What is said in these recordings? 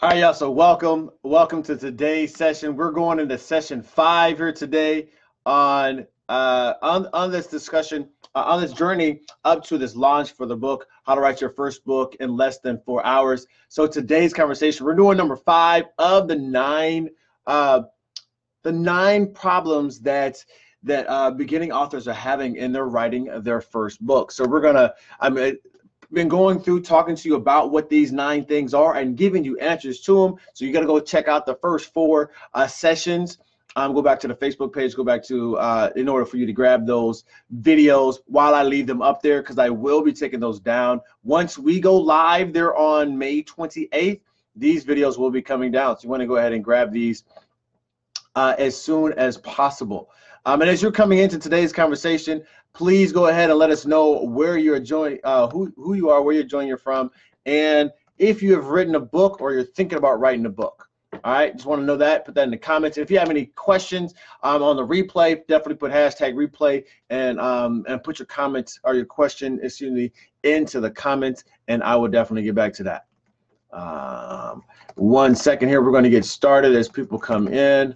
All right, y'all. So welcome, welcome to today's session. We're going into session five here today on uh, on on this discussion uh, on this journey up to this launch for the book, How to Write Your First Book in Less Than Four Hours. So today's conversation, we're doing number five of the nine uh, the nine problems that that uh, beginning authors are having in their writing their first book. So we're gonna, I mean, been going through talking to you about what these nine things are and giving you answers to them. So you got to go check out the first four uh, sessions. Um, go back to the Facebook page, go back to uh, in order for you to grab those videos while I leave them up there because I will be taking those down. Once we go live, they're on May 28th. These videos will be coming down. So you want to go ahead and grab these uh, as soon as possible. Um, and as you're coming into today's conversation, please go ahead and let us know where you're joining, uh, who, who you are, where you're joining you from, and if you have written a book or you're thinking about writing a book. All right, just want to know that. Put that in the comments. If you have any questions um, on the replay, definitely put hashtag replay and um, and put your comments or your question, excuse me, into the comments, and I will definitely get back to that. Um, one second here, we're going to get started as people come in.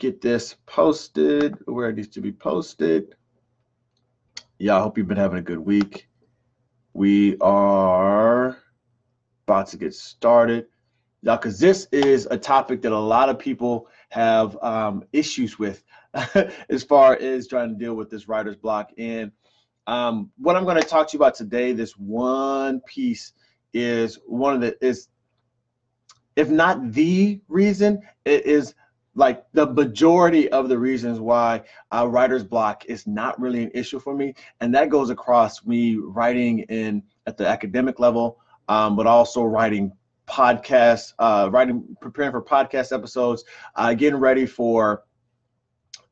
Get this posted where it needs to be posted. Yeah, I hope you've been having a good week. We are about to get started. Yeah, because this is a topic that a lot of people have um, issues with as far as trying to deal with this writer's block. And um, what I'm going to talk to you about today, this one piece is one of the is if not the reason, it is like the majority of the reasons why uh, writer's block is not really an issue for me and that goes across me writing in at the academic level um, but also writing podcasts uh, writing preparing for podcast episodes uh, getting ready for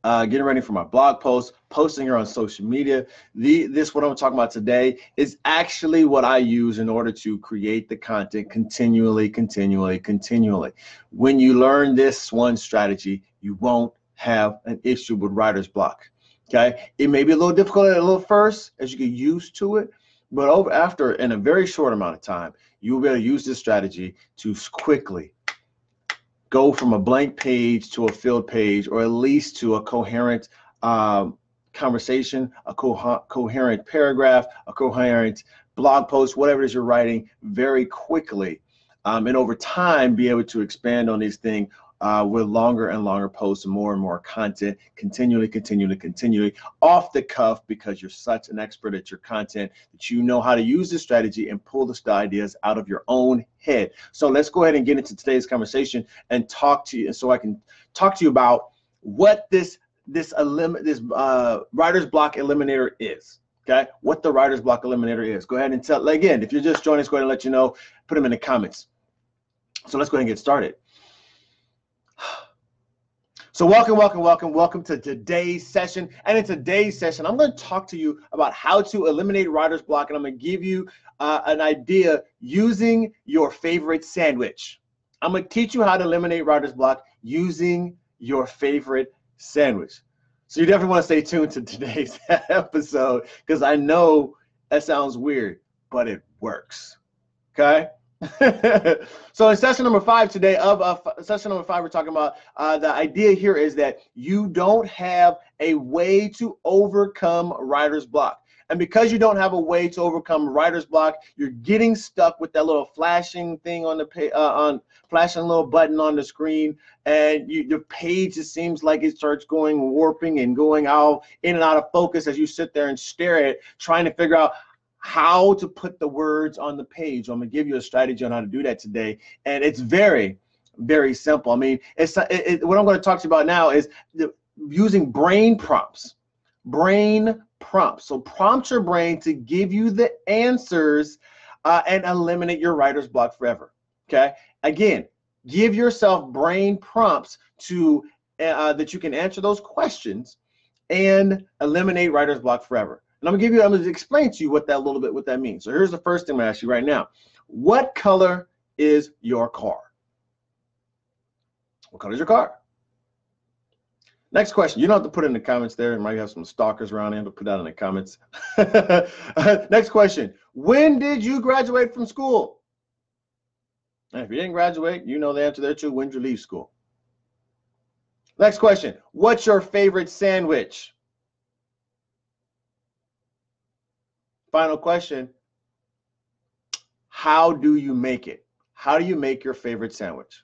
uh, getting ready for my blog post, posting her on social media. The this what I'm talking about today is actually what I use in order to create the content continually, continually, continually. When you learn this one strategy, you won't have an issue with writer's block. Okay, it may be a little difficult at a little first as you get used to it, but over after in a very short amount of time, you will be able to use this strategy to quickly go from a blank page to a filled page, or at least to a coherent um, conversation, a co- coherent paragraph, a coherent blog post, whatever it is you're writing, very quickly. Um, and over time, be able to expand on these things uh, with longer and longer posts more and more content, continually, continually, continually, off the cuff because you're such an expert at your content that you know how to use this strategy and pull the ideas out of your own head. So let's go ahead and get into today's conversation and talk to you, and so I can talk to you about what this this elim- this uh, writer's block eliminator is. Okay, what the writer's block eliminator is. Go ahead and tell again. If you're just joining us, go ahead and let you know. Put them in the comments. So let's go ahead and get started. So welcome, welcome, welcome, welcome to today's session. And in today's session, I'm going to talk to you about how to eliminate writer's block, and I'm going to give you uh, an idea using your favorite sandwich. I'm going to teach you how to eliminate writer's block using your favorite sandwich. So you definitely want to stay tuned to today's episode because I know that sounds weird, but it works. Okay. so in session number five today of uh, session number five, we're talking about uh, the idea here is that you don't have a way to overcome writer's block. And because you don't have a way to overcome writer's block, you're getting stuck with that little flashing thing on the uh, on flashing little button on the screen, and you, your page just seems like it starts going warping and going out in and out of focus as you sit there and stare at it, trying to figure out how to put the words on the page. I'm gonna give you a strategy on how to do that today, and it's very, very simple. I mean, it's it, it, what I'm to talk to you about now is the, using brain prompts. Brain prompts. So prompt your brain to give you the answers uh, and eliminate your writer's block forever. Okay. Again, give yourself brain prompts to uh, that you can answer those questions and eliminate writer's block forever. And I'm gonna give you, I'm gonna explain to you what that little bit, what that means. So here's the first thing I'm gonna ask you right now. What color is your car? What color is your car? Next question. You don't have to put in the comments there. You might have some stalkers around here, but put that in the comments. Next question. When did you graduate from school? And if you didn't graduate, you know the answer there too. When did you leave school? Next question. What's your favorite sandwich? Final question. How do you make it? How do you make your favorite sandwich?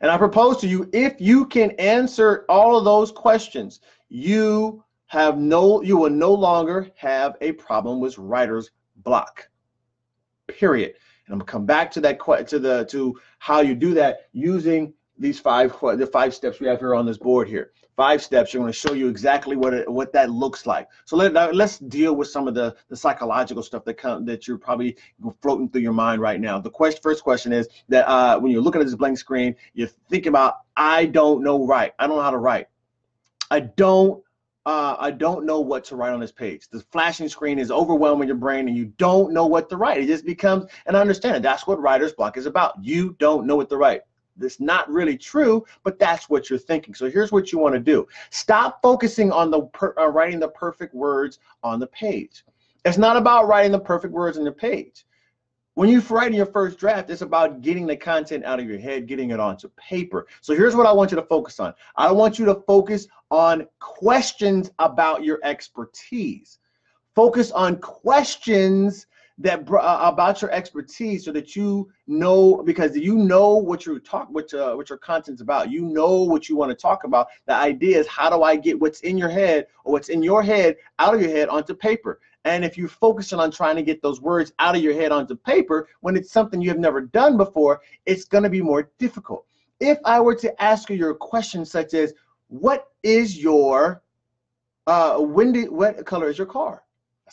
And I propose to you, if you can answer all of those questions, you have no, you will no longer have a problem with writer's block. Period. And I'm gonna come back to that to the to how you do that using these five the five steps we have here on this board here five steps you're going to show you exactly what it, what that looks like so let, let's deal with some of the the psychological stuff that come that you're probably floating through your mind right now the question first question is that uh, when you're looking at this blank screen you're thinking about i don't know write i don't know how to write i don't uh, I don't know what to write on this page. The flashing screen is overwhelming your brain and you don't know what to write. It just becomes, and I understand it. That's what writer's block is about. You don't know what to write. That's not really true, but that's what you're thinking. So here's what you want to do. Stop focusing on the per, uh, writing the perfect words on the page. It's not about writing the perfect words on the page. When you're writing your first draft, it's about getting the content out of your head, getting it onto paper. So here's what I want you to focus on. I want you to focus on questions about your expertise. Focus on questions that uh, about your expertise so that you know because you know what you talk what uh, what your content's about. You know what you want to talk about. The idea is how do i get what's in your head or what's in your head out of your head onto paper? And if you're focusing on trying to get those words out of your head onto paper when it's something you have never done before it's going to be more difficult. If i were to ask you your question such as what is your uh when did what color is your car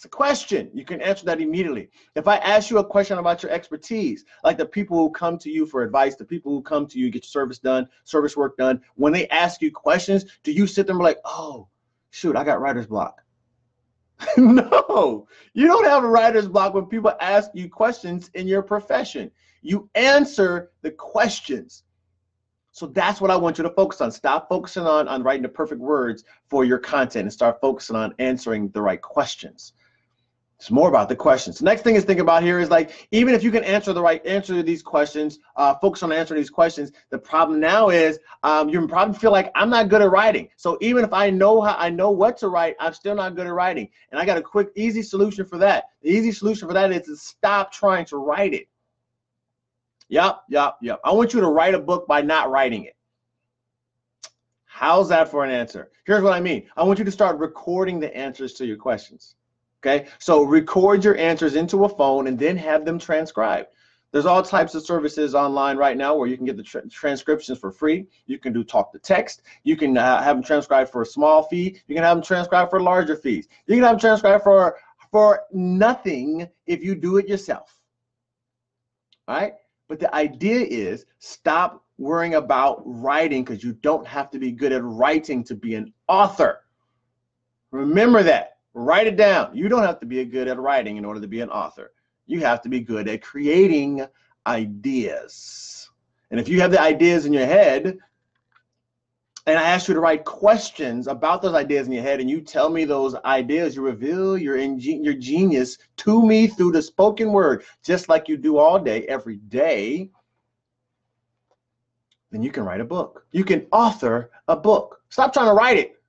that's a question. You can answer that immediately. If I ask you a question about your expertise, like the people who come to you for advice, the people who come to you get your service done, service work done, when they ask you questions, do you sit there and be like, oh, shoot, I got writer's block? no, you don't have a writer's block when people ask you questions in your profession. You answer the questions. So that's what I want you to focus on. Stop focusing on, on writing the perfect words for your content and start focusing on answering the right questions. It's more about the questions. The next thing is think about here is like, even if you can answer the right answer to these questions, uh, focus on answering these questions. The problem now is um, you probably feel like I'm not good at writing. So even if I know how I know what to write, I'm still not good at writing. And I got a quick, easy solution for that. The easy solution for that is to stop trying to write it. Yep, yep, yep. I want you to write a book by not writing it. How's that for an answer? Here's what I mean. I want you to start recording the answers to your questions. Okay, so record your answers into a phone and then have them transcribed. There's all types of services online right now where you can get the tra transcriptions for free. You can do talk to text. You can uh, have them transcribed for a small fee. You can have them transcribed for larger fees. You can have them transcribed for for nothing if you do it yourself. All right. But the idea is stop worrying about writing because you don't have to be good at writing to be an author. Remember that. Write it down. You don't have to be good at writing in order to be an author. You have to be good at creating ideas. And if you have the ideas in your head, and I ask you to write questions about those ideas in your head, and you tell me those ideas, you reveal your ingen- your genius to me through the spoken word, just like you do all day, every day. Then you can write a book. You can author a book. Stop trying to write it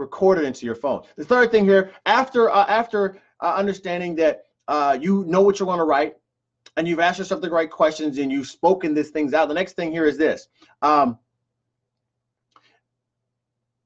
record it into your phone. The third thing here, after uh, after uh, understanding that uh, you know what you want to write, and you've asked yourself the right questions, and you've spoken these things out. The next thing here is this. Um,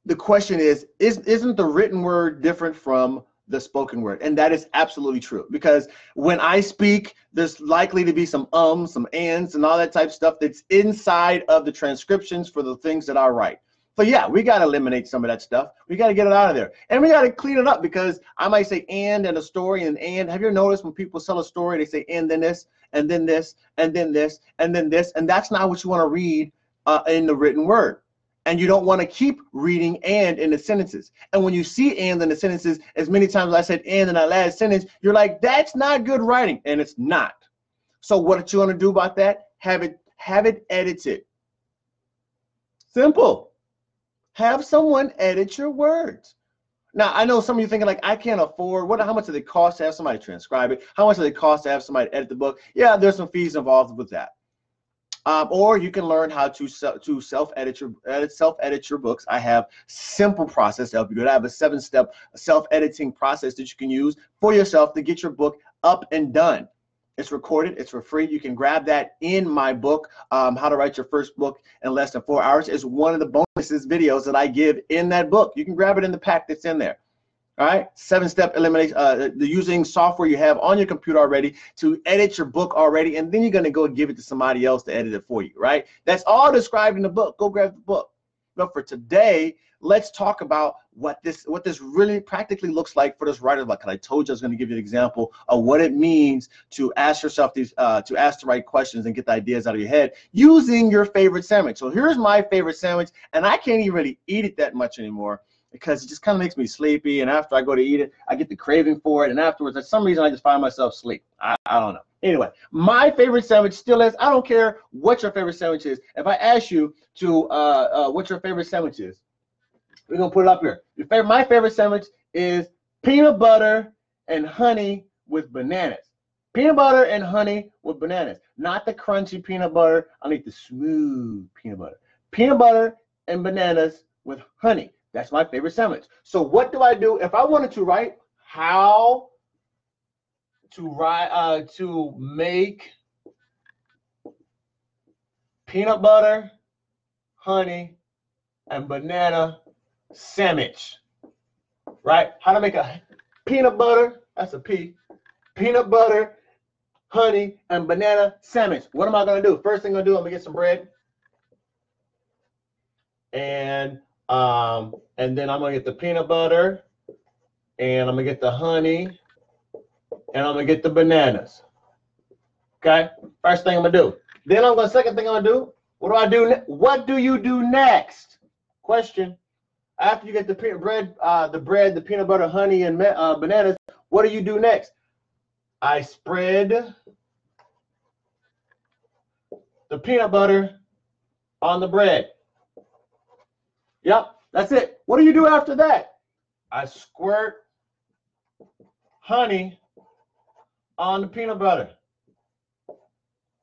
the question is, is isn't the written word different from the spoken word and that is absolutely true because when i speak there's likely to be some ums some ands and all that type stuff that's inside of the transcriptions for the things that i write so yeah, we got to eliminate some of that stuff. We got to get it out of there. And we got to clean it up because I might say and and a story and and. Have you noticed when people sell a story, they say and then this, and then this, and then this, and then this. And that's not what you want to read uh, in the written word. And you don't want to keep reading and in the sentences. And when you see and in the sentences, as many times as I said and in that last sentence, you're like, that's not good writing. And it's not. So what are you to do about that? Have it have it edited. Simple Have someone edit your words. Now I know some of you thinking like I can't afford what how much do they cost to have somebody transcribe it? How much do they cost to have somebody edit the book? Yeah, there's some fees involved with that. Um, or you can learn how to to self edit your edit self edit your books. I have simple process to help you do it. I have a seven step self editing process that you can use for yourself to get your book up and done. It's recorded. It's for free. You can grab that in my book, um, How to Write Your First Book in Less Than Four Hours. Is one of the bonuses videos that I give in that book. You can grab it in the pack that's in there. All right, seven step elimination, uh, the using software you have on your computer already to edit your book already, and then you're gonna go give it to somebody else to edit it for you, right? That's all described in the book. Go grab the book. But for today, let's talk about what this what this really practically looks like for this writer Like I told you I was going to give you an example of what it means to ask yourself these uh, to ask the right questions and get the ideas out of your head using your favorite sandwich. So here's my favorite sandwich, and I can't even really eat it that much anymore because it just kind of makes me sleepy. And after I go to eat it, I get the craving for it. And afterwards, for some reason, I just find myself asleep. I, I don't know. Anyway, my favorite sandwich still is. I don't care what your favorite sandwich is. If I ask you to uh, uh, what your favorite sandwich is, we're gonna put it up here. Favorite, my favorite sandwich is peanut butter and honey with bananas. Peanut butter and honey with bananas, not the crunchy peanut butter. I need the smooth peanut butter. Peanut butter and bananas with honey. That's my favorite sandwich. So what do I do if I wanted to write how to write uh, to make peanut butter, honey, and banana sandwich, right? How to make a peanut butter, that's a P, peanut butter, honey, and banana sandwich. What am I gonna do? First thing I'm gonna do, I'm gonna get some bread. And um, and then I'm gonna get the peanut butter, and I'm gonna get the honey, and I'm gonna get the bananas. Okay, first thing I'm gonna do. Then I'm gonna second thing I'm gonna do. What do I do? What do you do next? Question after you get the bread, uh, the bread, the peanut butter, honey, and uh, bananas, what do you do next? I spread the peanut butter on the bread. Yep, that's it. What do you do after that? I squirt honey on the peanut butter.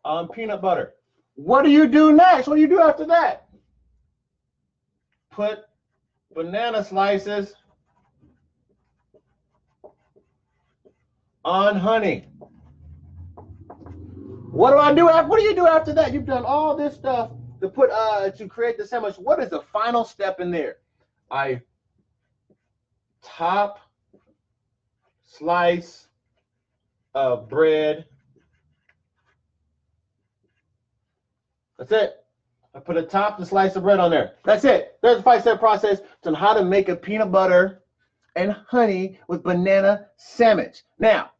On peanut butter. What do you do next? What do you do after that? Put banana slices on honey. What do I do after, what do you do after that? You've done all this stuff to put uh to create the sandwich. What is the final step in there? I top slice of bread. That's it. I put a top and slice of bread on there. That's it. There's a five-step process on how to make a peanut butter and honey with banana sandwich. Now,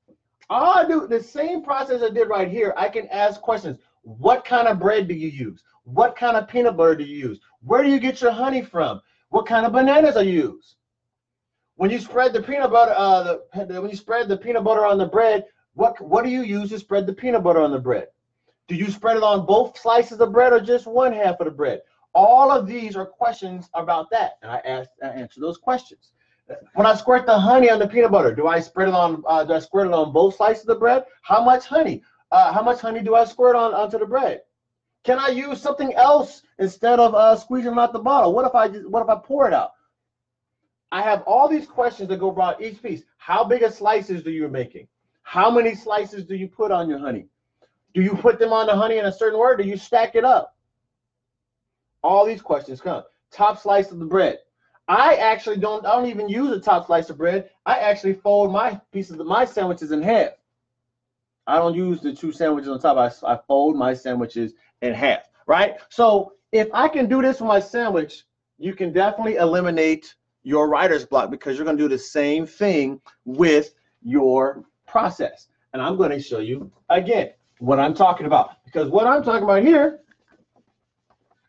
I do the same process I did right here. I can ask questions. What kind of bread do you use? What kind of peanut butter do you use? Where do you get your honey from? What kind of bananas are you use? When you spread the peanut butter, uh, the, when you spread the peanut butter on the bread, what what do you use to spread the peanut butter on the bread? Do you spread it on both slices of bread or just one half of the bread? All of these are questions about that. And I ask, I answer those questions. When I squirt the honey on the peanut butter, do I spread it on? Uh, do I squirt it on both slices of the bread? How much honey? Uh, how much honey do I squirt on onto the bread? Can I use something else instead of uh, squeezing out the bottle? What if I just, what if I pour it out? I have all these questions that go about each piece. How big of slices do you making? How many slices do you put on your honey? Do you put them on the honey in a certain order? Do you stack it up? All these questions come. Top slice of the bread. I actually don't. I don't even use a top slice of bread. I actually fold my pieces of my sandwiches in half. I don't use the two sandwiches on top. I, I fold my sandwiches in half. Right. So if I can do this for my sandwich, you can definitely eliminate your writer's block because you're going to do the same thing with your process. And I'm going to show you again what I'm talking about. Because what I'm talking about here,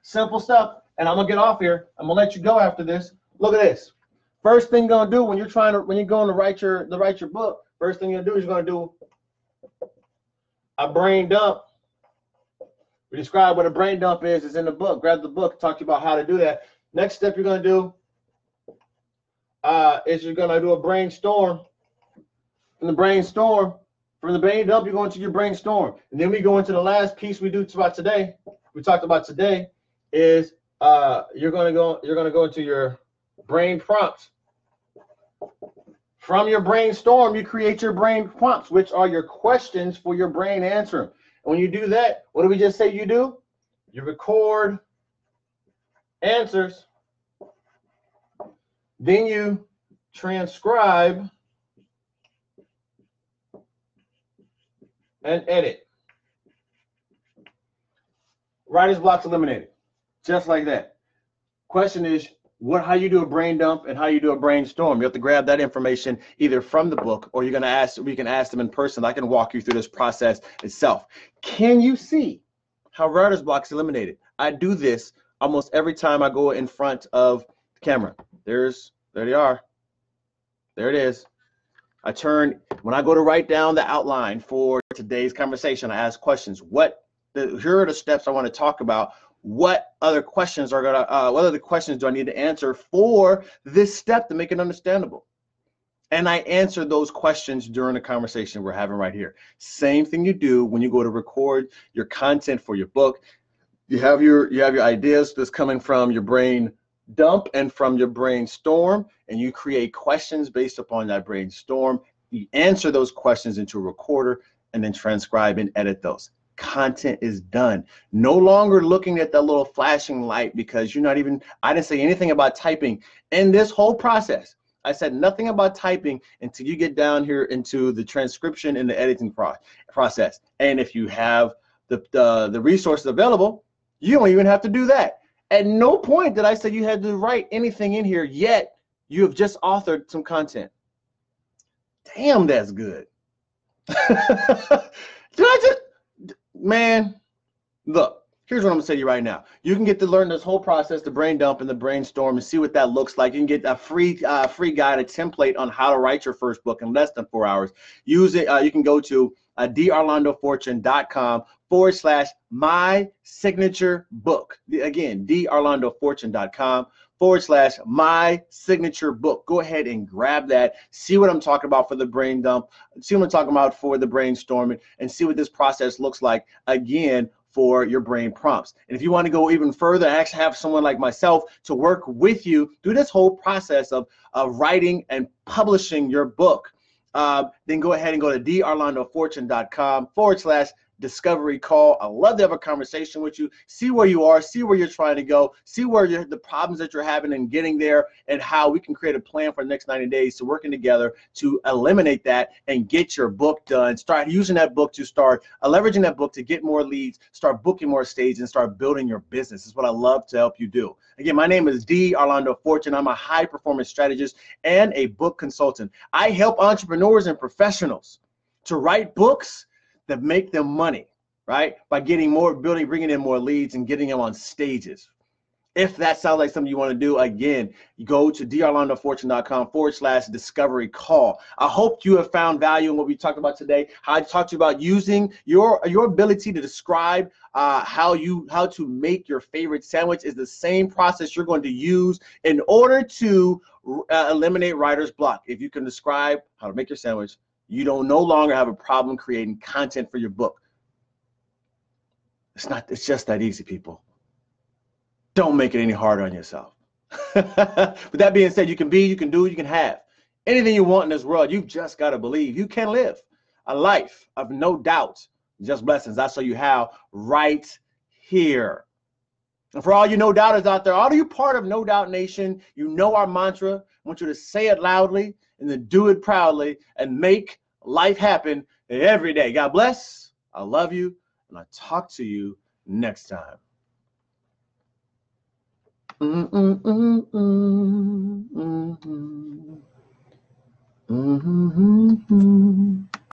simple stuff, and I'm gonna get off here. I'm gonna let you go after this. Look at this. First thing you're gonna do when you're trying to when you're going to write your to write your book, first thing you're gonna do is you're gonna do a brain dump. We describe what a brain dump is, is in the book. Grab the book, talk to you about how to do that. Next step you're gonna do uh, is you're gonna do a brainstorm. From the brainstorm, from the brain dump, you go into your brainstorm, and then we go into the last piece we do about today. We talked about today is uh, you're gonna go you're gonna go into your brain prompts. From your brainstorm, you create your brain prompts, which are your questions for your brain answering. And when you do that, what do we just say you do? You record answers, then you transcribe and edit. Writer's block's eliminated, just like that. Question is, what how you do a brain dump and how you do a brainstorm. You have to grab that information either from the book or you're going to ask we can ask them in person. I can walk you through this process itself. Can you see how writer's block's eliminated? I do this almost every time I go in front of the camera. There's there they are. There it is. I turn when I go to write down the outline for today's conversation, I ask questions. What the here are the steps I want to talk about what other questions are gonna uh, what other questions do I need to answer for this step to make it understandable? And I answer those questions during the conversation we're having right here. Same thing you do when you go to record your content for your book. You have your you have your ideas that's coming from your brain dump and from your brainstorm, and you create questions based upon that brainstorm. You answer those questions into a recorder and then transcribe and edit those content is done. No longer looking at that little flashing light because you're not even, I didn't say anything about typing in this whole process. I said nothing about typing until you get down here into the transcription and the editing pro process. And if you have the, the, the resources available, you don't even have to do that. At no point did I say you had to write anything in here yet. You have just authored some content. Damn, that's good. did I just man, look, here's what I'm gonna say to you right now. You can get to learn this whole process, the brain dump and the brainstorm, and see what that looks like. You can get a free uh, free guide, a template on how to write your first book in less than four hours. Use it. Uh, you can go to uh, drorlandofortune.com forward slash my signature book. Again, drorlandofortune.com forward slash my signature book. Go ahead and grab that. See what I'm talking about for the brain dump. See what I'm talking about for the brainstorming and see what this process looks like again for your brain prompts. And if you want to go even further, actually have someone like myself to work with you through this whole process of, of writing and publishing your book, uh, then go ahead and go to drorlandofortune.com forward slash discovery call. I love to have a conversation with you, see where you are, see where you're trying to go, see where the problems that you're having and getting there, and how we can create a plan for the next 90 days to working together to eliminate that and get your book done. Start using that book to start uh, leveraging that book to get more leads, start booking more stages, and start building your business. Is what I love to help you do. Again, my name is D. Orlando Fortune. I'm a high performance strategist and a book consultant. I help entrepreneurs and professionals to write books that make them money, right? By getting more, building, bringing in more leads and getting them on stages. If that sounds like something you want to do, again, go to drorlandofortune.com forward slash discovery call. I hope you have found value in what we talked about today. I talked to you about using your your ability to describe uh, how you how to make your favorite sandwich is the same process you're going to use in order to uh, eliminate writer's block. If you can describe how to make your sandwich, you don't no longer have a problem creating content for your book. It's not, it's just that easy, people. Don't make it any harder on yourself. With that being said, you can be, you can do, you can have anything you want in this world. You've just got to believe you can live a life of no doubt, just blessings. I show you how right here. And for all you no doubters out there, all of you part of No Doubt Nation, you know our mantra. I want you to say it loudly and then do it proudly and make life happen every day. God bless. I love you. And I'll talk to you next time. Mm-mm-mm-mm-mm-mm. Mm-hmm. mm-hmm. mm-hmm. mm-hmm.